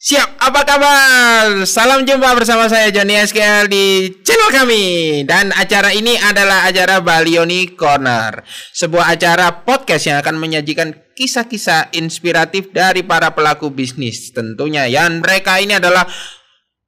Siap, apa kabar? Salam jumpa bersama saya Johnny SKL di channel kami. Dan acara ini adalah acara Balioni Corner. Sebuah acara podcast yang akan menyajikan kisah-kisah inspiratif dari para pelaku bisnis. Tentunya yang mereka ini adalah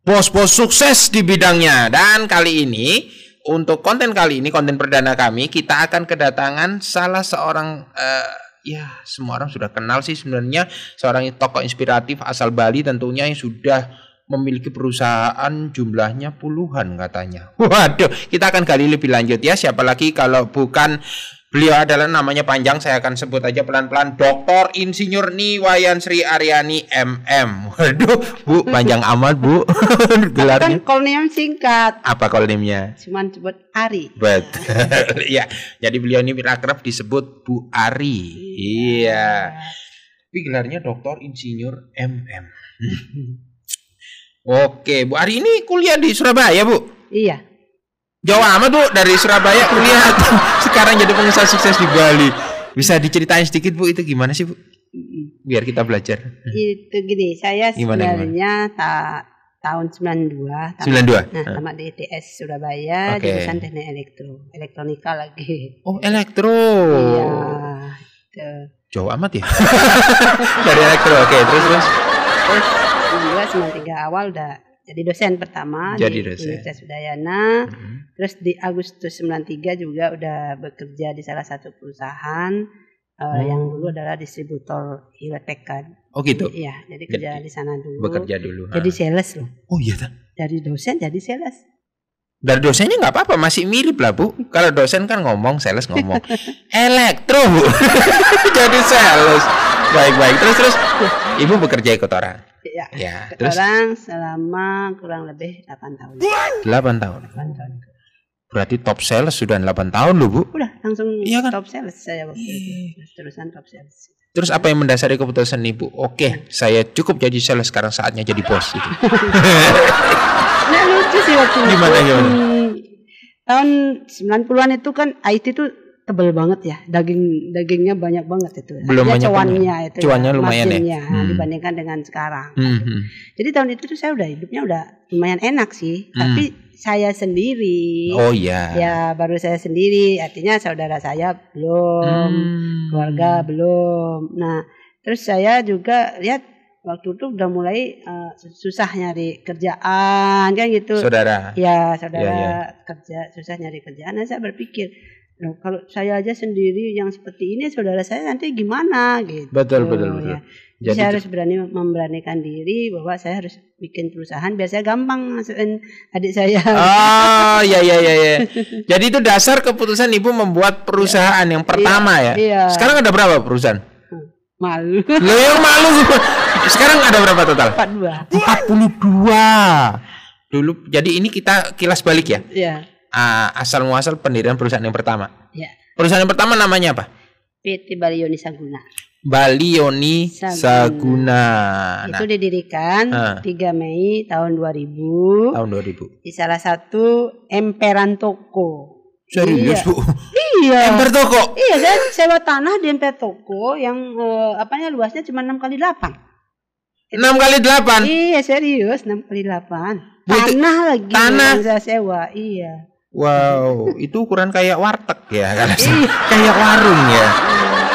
bos-bos sukses di bidangnya. Dan kali ini, untuk konten kali ini, konten perdana kami Kita akan kedatangan salah seorang... eh, ya semua orang sudah kenal sih sebenarnya seorang tokoh inspiratif asal Bali tentunya yang sudah memiliki perusahaan jumlahnya puluhan katanya. Waduh, kita akan gali lebih lanjut ya. Siapa lagi kalau bukan beliau adalah namanya panjang saya akan sebut aja pelan-pelan Dr. Insinyur Niwayan Sri Aryani MM. Waduh, Bu, panjang amat, Bu. Gelarnya. Kan kolonial singkat, Apa kolomnya? cuman sebut Ari. Betul. ya, jadi beliau ini akrab disebut Bu Ari. Iya. Tapi gelarnya Doktor Insinyur MM. Oke, Bu Ari ini kuliah di Surabaya, Bu. Iya. Jauh amat, Bu, dari Surabaya kuliah sekarang jadi pengusaha sukses di Bali. Bisa diceritain sedikit, Bu, itu gimana sih, Bu? Biar kita belajar. Itu gini, saya Gimana, sebenarnya ta- tahun 92 tamat, 92. Nah, tamat di ITS Surabaya, Oke. jurusan teknik elektro, elektronika lagi. Oh, elektro. Iya. Itu. Jauh amat ya. dari elektro. Oke, terus terus. Terus 92 93 awal udah jadi dosen pertama Jadi di dosen. Universitas Udayana. Mhm. Terus di Agustus 93 juga udah bekerja di salah satu perusahaan eh, Oh. yang dulu adalah distributor IWPK. Oh gitu. Iya, jadi kerja Jadi di sana dulu. Bekerja dulu. Jadi Ha. sales loh. Oh iya, Ta. Dari dosen jadi sales. Dari dosennya nggak apa-apa, masih mirip lah bu. Kalau dosen kan ngomong, sales ngomong. Elektro bu, jadi sales. Baik baik. Terus terus, ibu bekerja ikut orang. Ya. Ya. Ke Terus Orang selama kurang lebih 8 tahun. 8 tahun. 8 tahun. Berarti top sales sudah 8 tahun loh bu. Udah langsung Iya kan? top sales saya waktu itu. Iya. Terus terusan top sales. Terus apa yang mendasari keputusan ibu? Oke, saya cukup jadi sales sekarang saatnya jadi bos gitu. Nah lucu sih waktu itu. Gimana, gimana? Hmm, tahun 90-an itu kan IT itu tebel banget ya. Daging dagingnya banyak banget itu. Belum Artinya banyak cuannya itu. Cuannya ya, lumayan ya? Hmm. dibandingkan dengan sekarang. Hmm, hmm. Jadi tahun itu tuh saya udah hidupnya udah lumayan enak sih. Hmm. Tapi saya sendiri. Oh iya. Ya baru saya sendiri. Artinya saudara saya belum. Hmm. keluarga belum. Nah, terus saya juga lihat waktu itu udah mulai eh, susah nyari kerjaan kan gitu. Saudara. ya, saudara Ya, ya. kerja susah nyari kerjaan. Nah, saya berpikir, loh kalau saya aja sendiri yang seperti ini, saudara saya nanti gimana gitu. Betul betul betul. Ya. Jadi saya harus berani memberanikan diri bahwa saya harus bikin perusahaan biar saya gampang masukin adik saya. Oh ya ya ya ya. Jadi itu dasar keputusan ibu membuat perusahaan yang pertama ya. iya. Sekarang ada berapa perusahaan? Malu. Lo yang malu sih. Sekarang ada berapa total? 42. 42. Dulu jadi ini kita kilas balik ya. Ya. Ah, asal muasal pendirian perusahaan yang pertama. Ya. Perusahaan yang pertama namanya apa? PT Balioni Saguna. Balioni Saguna. Saguna. Nah, itu didirikan Ah. 3 Mei tahun 2000 tahun 2000. di salah satu emperan toko. Serius, Iya. Bu? Iya. Ember toko. Iya, saya sewa tanah di emper toko yang eh, apanya luasnya cuma 6 kali 8. 6 kali 8. Iya, serius 6 kali 8. Bu, itu Tanah lagi tanah. yang saya sewa. Iya. Wow, itu ukuran kayak warteg ya kalau kayak warung ya.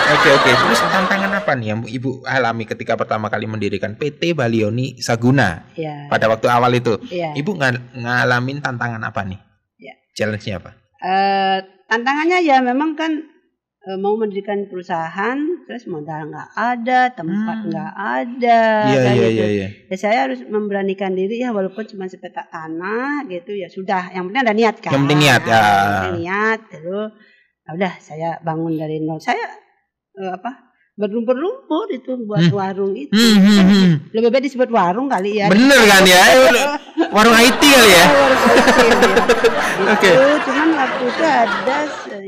Oke oke. Terus tantangan apa nih yang ibu alami ketika pertama kali mendirikan PT Balioni Saguna Iya. pada waktu awal itu? Iya. Ibu ngal- ngalamin tantangan apa nih? Iya. Challenge-nya apa? Eh, tantangannya ya memang kan mau mendirikan perusahaan terus modal nggak ada, tempat Hmm. nggak ada. Iya kan iya gitu. iya iya. Ya saya harus memberanikan diri ya walaupun cuma sepetak tanah gitu ya sudah. Yang penting ada niat kan. Yang penting niat, ya. Yang penting niat terus ya udah saya bangun dari nol. Saya eh, apa berlumpur-lumpur itu buat Hmm. warung itu. Hmm, hmm, hmm. Lebih baik disebut warung kali ya. Bener kan ya? Warung IT kali ya? Warung ya. Oke. Itu cuman waktu itu ada se-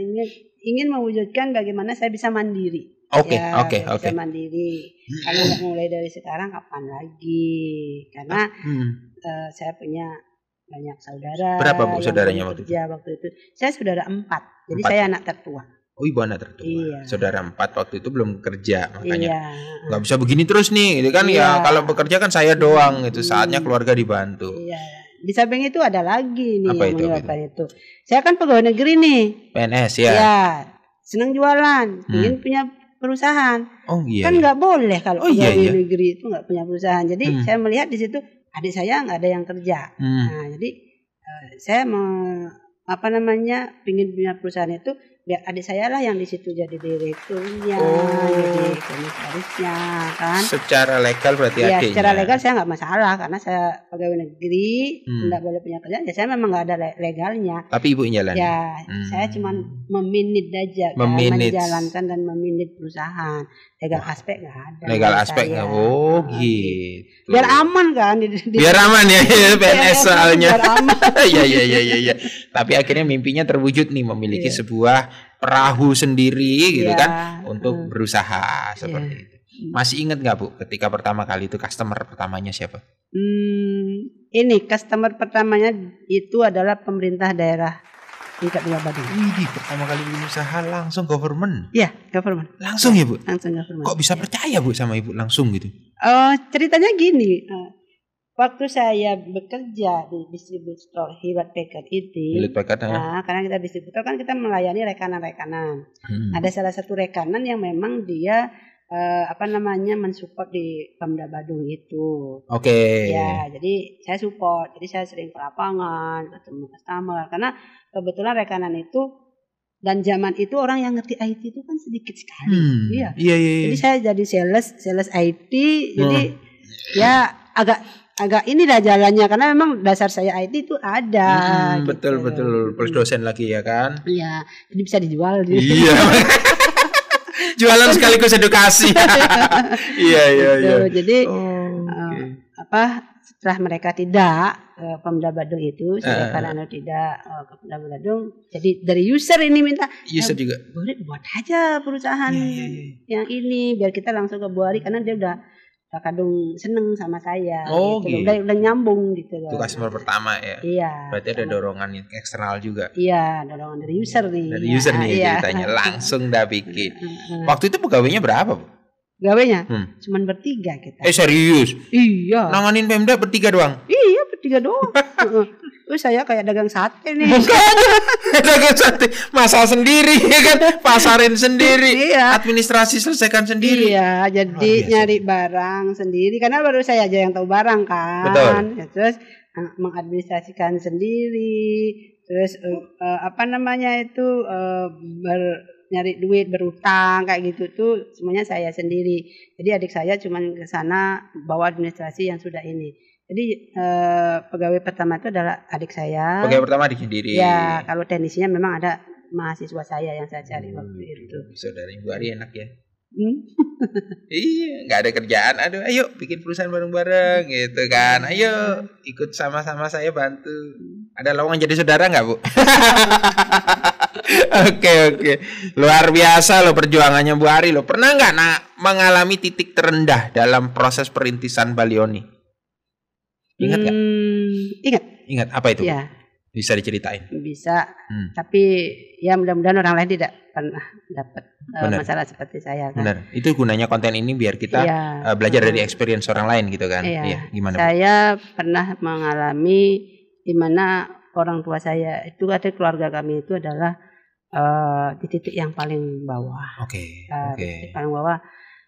ingin, mewujudkan bagaimana saya bisa mandiri. Oke Ya, oke bisa oke. mandiri. Kalau nggak mulai dari sekarang kapan lagi? Karena Hmm. eh, saya punya banyak saudara. Berapa, Bu, saudaranya waktu itu? waktu itu? Saya saudara empat. Jadi Empat. saya anak tertua. Oh ibu anak tertua. Iya. Saudara empat waktu itu belum kerja makanya Iya. nggak bisa begini terus nih, gitu kan ya Iya. kalau bekerja kan saya doang itu saatnya Hmm. keluarga dibantu. Iya. Di samping itu ada lagi nih Apa yang itu, menyebabkan itu. Saya kan pegawai negeri nih. PNS ya. Ya. Senang jualan, ingin punya perusahaan. Oh iya. kan iya. nggak boleh kalau Oh, iya, pegawai iya. negeri itu nggak punya perusahaan. Jadi Hmm. saya melihat di situ adik saya nggak ada yang kerja. Hmm. Nah, jadi eh, saya mau apa namanya pingin punya perusahaan itu biar adik saya lah yang di situ jadi direkturnya, Oh. jadi komisarisnya kan. Secara legal berarti Ya, adiknya. secara legal saya nggak masalah karena saya pegawai negeri, Hmm. nggak boleh punya kerjaan. Ya saya memang nggak ada le- legalnya. Tapi ibu jalan. Ya, Hmm. saya cuma meminit aja, kan, Meminit. menjalankan dan meminit perusahaan. Legal aspek nggak ada. Legal aspeknya. saya. Oh Nah, gitu. Biar aman kan di, di- Biar aman ya PNS soalnya. Biar aman. Iya iya iya iya. iya. Tapi akhirnya mimpinya terwujud nih memiliki Iya. sebuah perahu sendiri gitu Iya. kan untuk Hmm. berusaha seperti Iya. itu. Masih ingat nggak bu ketika pertama kali itu customer pertamanya siapa? Hmm, ini customer pertamanya itu adalah pemerintah daerah tingkat dua Badung. Wih, pertama kali berusaha langsung government. Iya, government. Langsung ya bu? Langsung government. Kok bisa Ya. percaya bu sama ibu langsung gitu? Oh, ceritanya gini. eh, waktu saya bekerja di distributor Hewlett Packard itu, Packard, ah. nah, karena kita distributor kan kita melayani rekanan-rekanan. Hmm. Ada salah satu rekanan yang memang dia eh, apa namanya mensupport di Pemda Badung itu. Oke. Ya, jadi saya support. Jadi saya sering ke lapangan, ketemu customer karena kebetulan rekanan itu dan zaman itu orang yang ngerti IT itu kan sedikit sekali. Hmm. Iya. Iya iya. iya. Jadi saya jadi sales sales IT. Jadi ya agak agak ini dah jalannya karena memang dasar saya IT itu ada. Hmm, gitu. betul betul plus dosen lagi ya kan? Iya, jadi bisa dijual. gitu. Iya. Jualan sekaligus edukasi. iya iya iya. Gitu. Jadi Oh, oke. apa setelah mereka tidak ke Pemda Badung itu, saya Eh. karena tidak eh, ke Pemda Badung, jadi dari user ini minta User juga. boleh buat aja perusahaan Iya iya iya. yang ini biar kita langsung ke Bu Ari karena dia udah udah kadung seneng sama saya Oh, gitu. gitu. Udah, udah nyambung gitu loh. Itu customer pertama ya. Iya. Berarti ada dorongan eksternal juga. Iya, dorongan dari user nih. Dari Ya, user nih iya. ceritanya langsung dah bikin. Heeh. Waktu itu pegawainya berapa, Bu? Gawenya Hmm. cuman bertiga kita. Eh serius? iya. Nanganin Pemda bertiga doang. Iya, bertiga doang. Terus saya kayak dagang sate nih. Dagang sate, masak sendiri ya kan, pasarin sendiri, Iya. administrasi selesaikan sendiri. Iya, jadi biasa. nyari barang sendiri karena baru saya aja yang tahu barang kan. Betul. Ya, terus eh, mengadministrasikan sendiri, terus eh, apa namanya itu eh, ber nyari duit berutang kayak gitu tuh semuanya saya sendiri. Jadi adik saya cuma ke sana bawa administrasi yang sudah ini. Jadi eh, pegawai pertama itu adalah adik saya. Pegawai pertama di sendiri. Ya, kalau teknisnya memang ada mahasiswa saya yang saya cari waktu itu. Saudara Ibu Ari enak ya. Hmm? Iya, nggak ada kerjaan. Aduh, ayo bikin perusahaan bareng-bareng gitu kan. Ayo ikut sama-sama saya bantu. Ada lowongan jadi saudara nggak bu? Oke oke, luar biasa loh perjuangannya Bu Ari loh. Pernah nggak nak mengalami titik terendah dalam proses perintisan Balioni? Ingat nggak? Hmm, ingat. Ingat apa itu? Bu? Ya, Bisa diceritain. bisa. Hmm. Tapi ya mudah-mudahan orang lain tidak pernah dapat Benar. masalah seperti saya kan. Benar. Itu gunanya konten ini biar kita eh, belajar dari Hmm. experience orang lain gitu kan. Iya. gimana? Bu? Saya pernah mengalami di mana orang tua saya itu ada keluarga kami itu adalah eh, di titik yang paling bawah. Oke, oke. di titik paling bawah.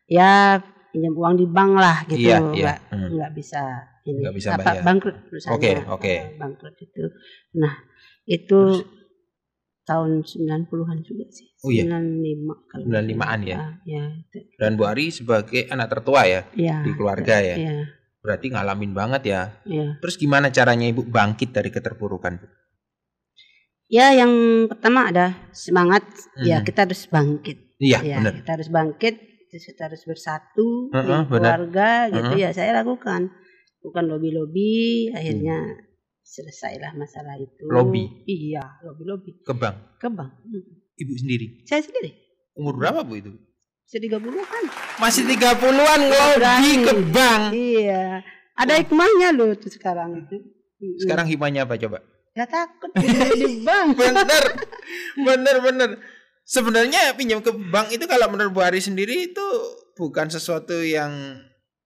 Ya pinjam uang di bank lah gitu. Iya, iya. Nggak, Hmm. nggak bisa ini Nggak bisa apa bayar. bangkrut perusahaannya. Oke, oke. Eh, Bangkrut itu. Nah, itu Terus? tahun 90-an juga sih. Oh iya. 95 kalau 95-an ya? Ah, ya. itu. Dan Bu Ari sebagai anak tertua ya Iya. di keluarga ya. Iya, Berarti ngalamin banget ya. iya. Terus gimana caranya Ibu bangkit dari keterpurukan? Bu? Ya, yang pertama ada semangat. Ya, Mhm. kita harus bangkit. Iya, ya, benar. kita harus bangkit. Kita harus bersatu Heeh, benar. keluarga gitu Heeh. ya. Saya lakukan. Bukan lobby-lobby, akhirnya Hmm. selesailah masalah itu. Lobby? Iya, lobby-lobby. Ke bank. Ke bank. Hmm. Ibu sendiri. Saya sendiri. Umur berapa Bu itu? Bisa 30-an. Masih 30-an ngelobi Berani. ke bank. Iya. Ada hikmahnya loh tuh sekarang itu. Mm-mm. Sekarang hikmahnya apa coba? Gak takut di bank. Bener. bener bener. Sebenarnya pinjam ke bank itu kalau menurut Bu Ari sendiri itu bukan sesuatu yang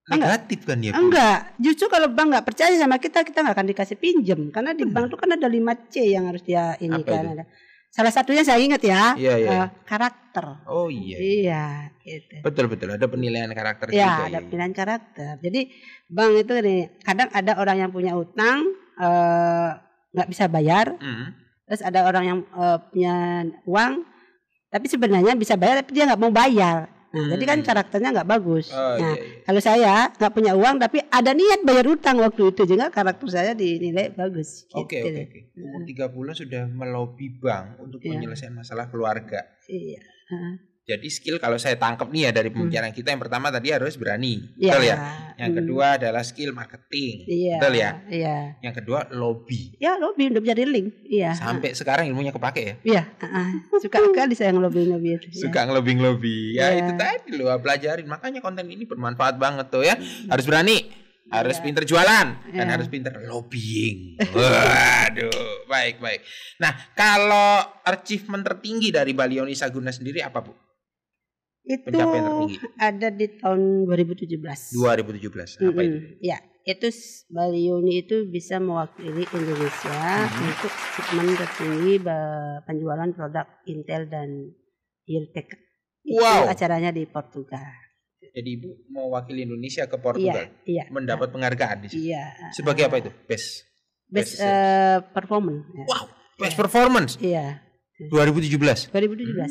negatif kan ya Bu? Enggak, justru kalau bank nggak percaya sama kita, kita nggak akan dikasih pinjem karena di bank itu kan ada 5 C yang harus dia ini Apa kan itu? ada. Salah satunya saya ingat ya, Iya, iya. eh, karakter. Oh iya. Iya, gitu. Betul betul ada penilaian karakter Ya, juga. ada ya. pilihan karakter. Jadi bank itu nih, kadang ada orang yang punya utang eh, nggak bisa bayar, Hmm. terus ada orang yang eh, punya uang, tapi sebenarnya bisa bayar tapi dia nggak mau bayar. Nah, Hmm. jadi kan karakternya nggak bagus. Oh nah, iya, iya. kalau saya nggak punya uang tapi ada niat bayar utang waktu itu juga karakter saya dinilai bagus. Oke gitu. oke oke. Umur tiga bulan sudah melobi bank untuk Iya. menyelesaikan masalah keluarga. Iya. Heeh. Jadi skill kalau saya tangkap nih ya dari pembicaraan kita yang pertama tadi harus berani, Iya. betul ya. Yang Hmm. kedua adalah skill marketing, Iya. betul ya. Iya. Yang kedua lobby. Ya lobby udah jadi link. Iya. Sampai sekarang ilmunya kepake ya. Iya. heeh. Suka sekali saya ngelobby lobby itu. Iya. Suka ngelobi ngelobi. Ya Iya. itu tadi loh pelajarin. Makanya konten ini bermanfaat banget tuh ya. Harus berani, harus Iya. pinter jualan dan Iya. harus pinter lobbying. Waduh, baik baik. Nah kalau achievement tertinggi dari Balioni Saguna sendiri apa bu? Itu ada di tahun 2017. 2017 apa itu? Mm-mm. Ya, itu s- Bali Uni itu bisa mewakili Indonesia Mhm. untuk segmen tertinggi penjualan produk Intel dan. Itu Wow. acaranya di Portugal. Jadi ibu mewakili Indonesia ke Iya, Portugal, iya. mendapat penghargaan di situ. Iya. Sebagai apa itu? Best. Best Best eh, performance. ya. Wow, best performance Iya, 2017. 2017.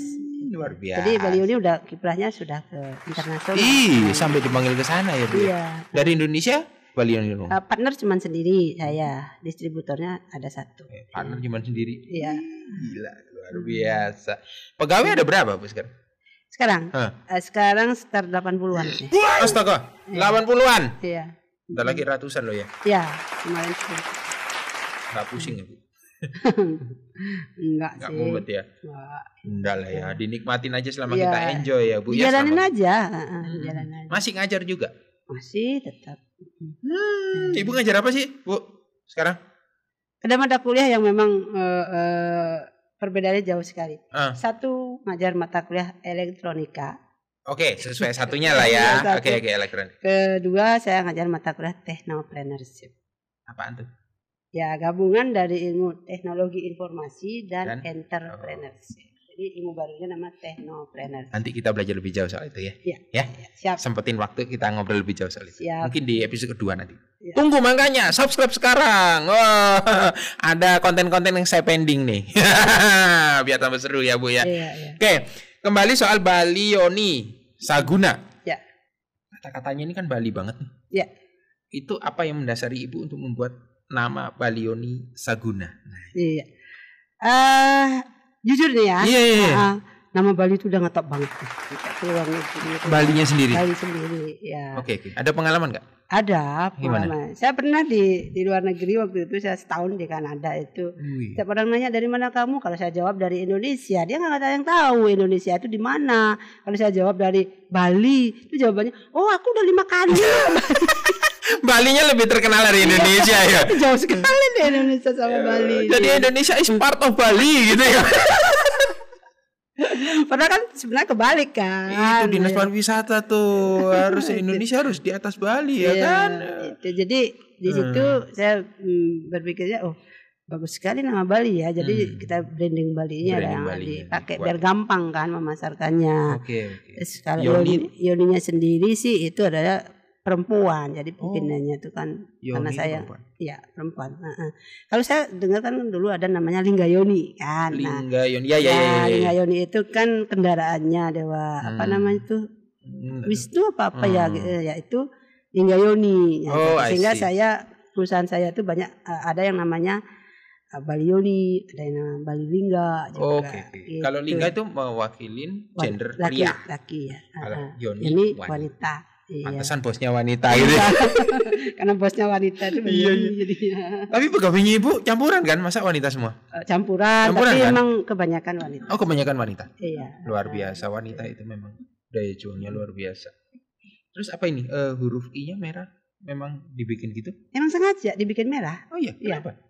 Luar biasa. Jadi Bali Uni udah kiprahnya sudah ke internasional. Ih, sampai dipanggil ke sana ya bu. ya? Iya. Dari Indonesia Balioni dong. Eh, partner cuma sendiri saya, distributornya ada satu. Eh, Partner cuma sendiri. Iya. Gila, luar biasa. Pegawai ada berapa bu sekarang? Sekarang, Hah. eh, sekarang sekitar 80-an sih. Astaga, 80-an. Iya. Bentar lagi ratusan loh ya. Ya, kemarin. Nggak pusing ya bu? Enggak Nggak sih. mumet ya? Enggak. Enggak lah ya. Dinikmatin aja selama Iya. kita enjoy ya bu. Ya, Jalanin selama- aja, Hmm. jalanin aja. Masih ngajar juga. Masih tetap. Hmm, ibu ngajar apa sih bu? Sekarang? Ada mata kuliah yang memang eh, eh, perbedaannya jauh sekali. Ah. Satu ngajar mata kuliah elektronika. Oke, sesuai satunya lah ya. Iya. Oke, oke, elektronik. Kedua saya ngajar mata kuliah technopreneurship. Apaan tuh? Ya gabungan dari ilmu teknologi informasi dan, Dan? entrepreneurship. Jadi ilmu barunya nama technopreneurship. Nanti kita belajar lebih jauh soal itu ya. Iya. Ya. Siap. Sempetin waktu kita ngobrol lebih jauh soal itu. Siap. Mungkin di episode kedua nanti. Iya. Tunggu makanya subscribe sekarang. Wah, ada konten-konten yang saya pending nih. Biar tambah seru ya Bu ya. Iya, iya. Oke, kembali soal Bali Yoni Saguna. Ya. Kata-katanya ini kan Bali banget nih. Ya. Itu apa yang mendasari Ibu untuk membuat nama Bali Yoni Saguna? Nah, Iya. Eh jujur nih ya. Iya, iya, ah, nama Bali itu udah ngetop banget. negeri itu. Balinya sendiri. Bali sendiri. Ya. Oke, oke. Ada pengalaman nggak? Ada Gimana? pengalaman. Saya pernah di di luar negeri waktu itu saya setahun di Kanada itu. Wih. Setiap orang nanya dari mana kamu, kalau saya jawab dari Indonesia, dia nggak ada yang tahu Indonesia itu di mana. Kalau saya jawab dari Bali, itu jawabannya, oh aku udah lima kali. Balinya lebih terkenal dari Indonesia ya. Jauh sekali deh Indonesia sama Bali. Jadi Indonesia is part of Bali gitu ya. Padahal kan sebenarnya kebalik kan. itu dinas Iya. pariwisata tuh harus Indonesia harus di atas Bali ya Iya, kan. itu. Jadi di situ saya hmm, berpikirnya oh bagus sekali nama Bali ya. Jadi Hmm. kita branding Balinya Branding lah Balinya dipakai biar gampang kan memasarkannya. Oke oke. Terus kalau Yoni. Yoni, Yoninya sendiri sih itu adalah perempuan. Jadi Oh. pimpinannya itu kan Yoni karena saya perempuan. ya perempuan. Heeh. Kalau saya dengar kan dulu ada namanya Lingga Yoni kan. Nah, Lingga Yoni ya ya ya. ya, ya, Lingga ya. Yoni itu kan kendaraannya dewa apa Hmm. namanya itu Hmm. Wisnu apa apa ya Hmm. eh, ya itu Lingga Yoni. Ya, Oh, sehingga saya perusahaan saya itu banyak eh, ada yang namanya eh, Bali Yoni, ada yang namanya Bali Lingga juga. Oke oke. gitu. Kalau Lingga itu mewakilin gender laki, pria. laki ya. Kalau. Yoni Ini wanita. wanita. Iya. Pantesan bosnya wanita gitu. Karena bosnya wanita itu Iya, iya. jadinya. Tapi pegawainya ibu campuran kan, masa wanita semua? Eh, campuran, Campuran, tapi kan? emang kebanyakan wanita. Oh kebanyakan wanita. Iya. Luar biasa wanita itu memang daya juangnya luar biasa. Terus apa ini? Eh, huruf I-nya merah. Memang dibikin gitu? Emang sengaja dibikin merah. Oh iya, Iya. kenapa?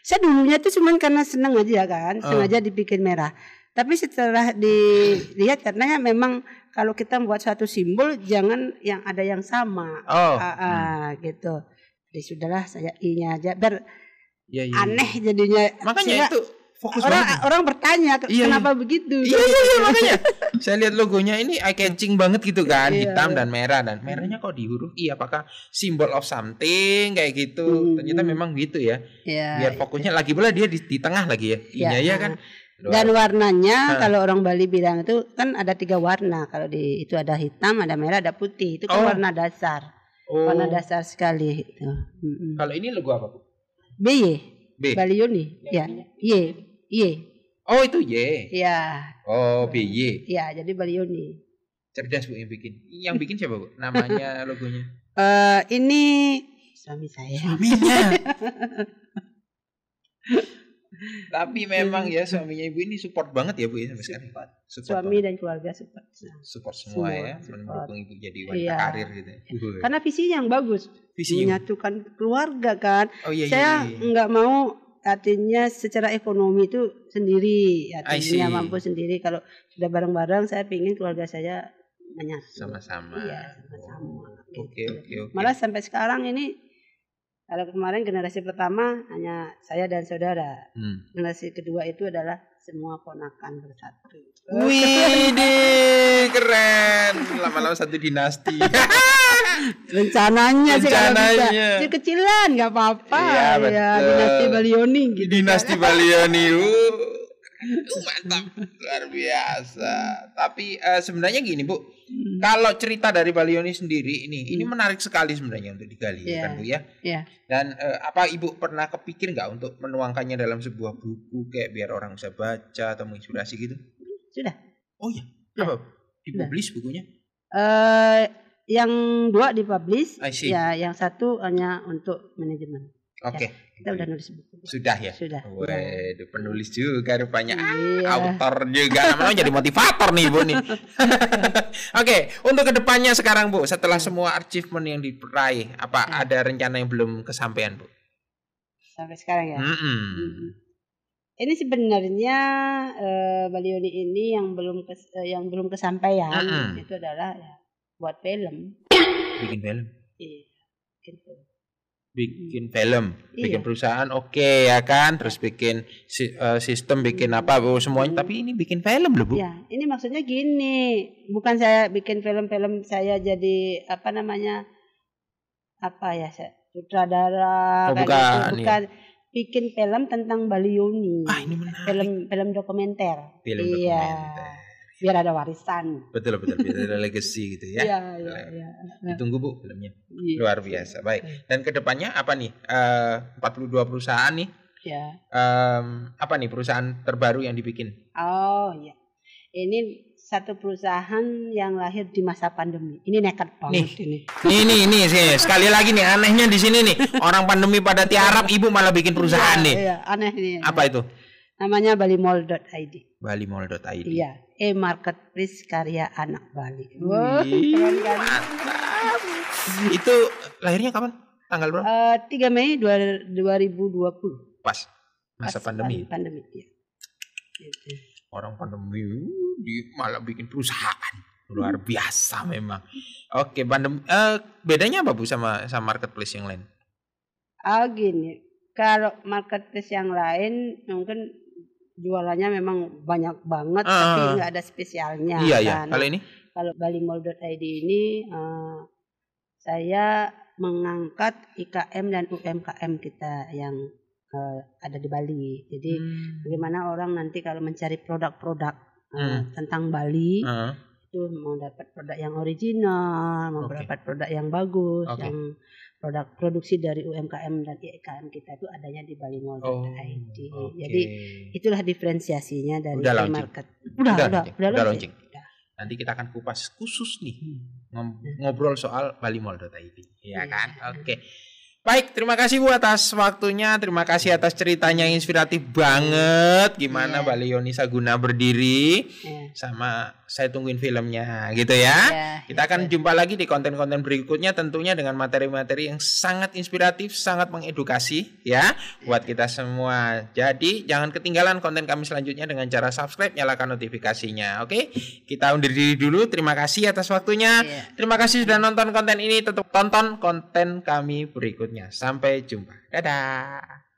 Saya dulunya tuh cuman karena seneng aja kan, Oh. sengaja dibikin merah. Tapi setelah dilihat katanya memang kalau kita membuat suatu simbol jangan yang ada yang sama. Oh. Ah, ah, gitu. Jadi sudahlah saya i-nya aja biar Iya, iya. aneh jadinya. Makanya Sehingga itu fokus orang banget. orang bertanya Iya, kenapa begitu? Iya iya iya makanya. Saya lihat logonya ini eye catching banget gitu kan, Iya, hitam iya. dan merah dan merahnya kok di huruf I apakah symbol of something kayak gitu. Hmm. Ternyata memang gitu ya. Ya, Biar fokusnya lagi pula dia di, di tengah lagi ya. I-nya Iya. ya kan. Dan warnanya Hah. kalau orang Bali bilang itu kan ada tiga warna. Kalau di itu ada hitam, ada merah, ada putih. Itu kan Oh. warna dasar. oh. Warna dasar sekali itu. Kalau ini logo apa, Bu? BY, B. Balioni. Ya. Y. Y. Oh, itu Y. Ya. Oh, BY. Ya, jadi Balioni. Cerdas Bu yang bikin. Yang bikin siapa, Bu? Namanya logonya. Eh ini suami saya. Suaminya. Tapi memang ya suaminya Ibu ini support banget ya, Bu ya sampai sekarang. Support. Support Suami banget. dan keluarga support. support semua, Semua, ya, support. mendukung Ibu jadi wanita Iya. karir gitu. Uh. Karena visinya yang bagus, Visinya. menyatukan keluarga kan. Oh iya iya. saya iya. nggak mau artinya secara ekonomi itu sendiri I artinya mampu sendiri kalau sudah bareng-bareng saya ingin keluarga saya menyatu sama-sama. iya sama-sama Oke gitu. oke oke. malah sampai sekarang ini kalau kemarin generasi pertama hanya saya dan saudara Hmm. generasi kedua itu adalah semua ponakan bersatu Wih, keren. Lama-lama satu dinasti. rencananya sih kalau bisa Rencananya. kecil-kecilan nggak apa-apa Iya, ya betul. dinasti Balioni gitu dinasti Balioni. Uh, mantap, luar biasa. Tapi eh, sebenarnya gini, Bu. Hmm. Kalau cerita dari Balioni sendiri ini, ini menarik sekali sebenarnya untuk digali Iya. kan, Bu ya. ya Dan eh, apa Ibu pernah kepikir nggak untuk menuangkannya dalam sebuah buku kayak biar orang bisa baca atau menginspirasi gitu? sudah Oh iya, Ya. apa? Dipublish bukunya? Eh, yang dua dipublish, ya, yang satu hanya untuk manajemen. Oke, Kita udah nulis buku. sudah ya. Sudah. Waduh, penulis juga rupanya. Ah, Iya. autor juga namanya jadi motivator nih Bu nih. Oke, untuk ke depannya sekarang Bu, setelah semua achievement yang diraih, apa Ya. ada rencana yang belum kesampaian Bu? Sampai sekarang ya. Mm-mm. Mm. Ini sebenarnya eh, Balioni ini yang belum kes- eh, yang belum kesampaian Mm-mm. itu adalah ya, buat film. Bikin film, Iya. Bikin film, bikin Iya. perusahaan, oke ya kan, terus bikin si- eh, sistem, bikin apa, Bu, semuanya. Tapi ini bikin film loh Bu. Ya, ini maksudnya gini, bukan saya bikin film-film saya jadi apa namanya apa ya, saya sutradara, Oh, kayak bukan, gitu. iya. bukan bikin film tentang Balioni, Ah ini menarik. film film dokumenter, Film iya, dokumenter. Biar ada warisan. Betul betul, betul ada legacy gitu ya. Iya, iya, iya. Ditunggu Bu filmnya. Iya. Luar biasa. Baik. Dan ke depannya apa nih? Eh 42 perusahaan nih. Ya. Em, apa nih perusahaan terbaru yang dibikin? Oh, iya. Ini satu perusahaan yang lahir di masa pandemi. Ini nekat banget ini. Nih nih nih sih sekali lagi nih anehnya di sini nih orang pandemi pada tiarap ibu malah bikin perusahaan Iya, nih. Iya, aneh nih. Apa itu? Namanya balimall.id. Balimall.id. Iya, e-marketplace karya anak Bali. Wah, Wih, keren kan? Itu lahirnya kapan? Tanggal berapa? Eh, 3 Mei dua- 2020. Pas masa Pas pandemi. pan- Pandemi. Gitu. Orang pandemi uh, di malah bikin perusahaan. Luar biasa memang. Oke, pandemi eh bedanya apa Bu sama sama marketplace yang lain? Oh gini, kalau marketplace yang lain mungkin jualannya memang banyak banget, Ah. tapi nggak ada spesialnya. iya iya. kan. Kalau ini Kalau balimall.id ini eh, saya mengangkat IKM dan UMKM kita yang eh, ada di Bali. Jadi Hmm. bagaimana orang nanti kalau mencari produk-produk eh, Hmm. tentang Bali Heeh. itu mau dapat produk yang original, mau Oke. dapat produk yang bagus, Oke. yang produk produksi dari UMKM dan IKM kita itu adanya di balimall.id. Oh, Jadi oke. itulah diferensiasinya dari Udah market. Udah, Udah udah, udah, Udah launching. launching? Nanti kita akan kupas khusus nih Hmm. ngobrol soal balimall.id. Iya Iya. kan? Oke. Baik, terima kasih Bu atas waktunya, terima kasih atas ceritanya yang inspiratif banget. Gimana Iya. Bali Yoni Saguna berdiri, Iya. sama saya tungguin filmnya, gitu ya. Iya, Kita akan jumpa lagi di konten-konten berikutnya, tentunya dengan materi-materi yang sangat inspiratif, sangat mengedukasi, ya, buat kita semua. Jadi jangan ketinggalan konten kami selanjutnya dengan cara subscribe, nyalakan notifikasinya, oke? Kita undur diri dulu. Terima kasih atas waktunya. Iya. Terima kasih sudah nonton konten ini. Tetap tonton konten kami berikutnya. Sampai jumpa. Dadah.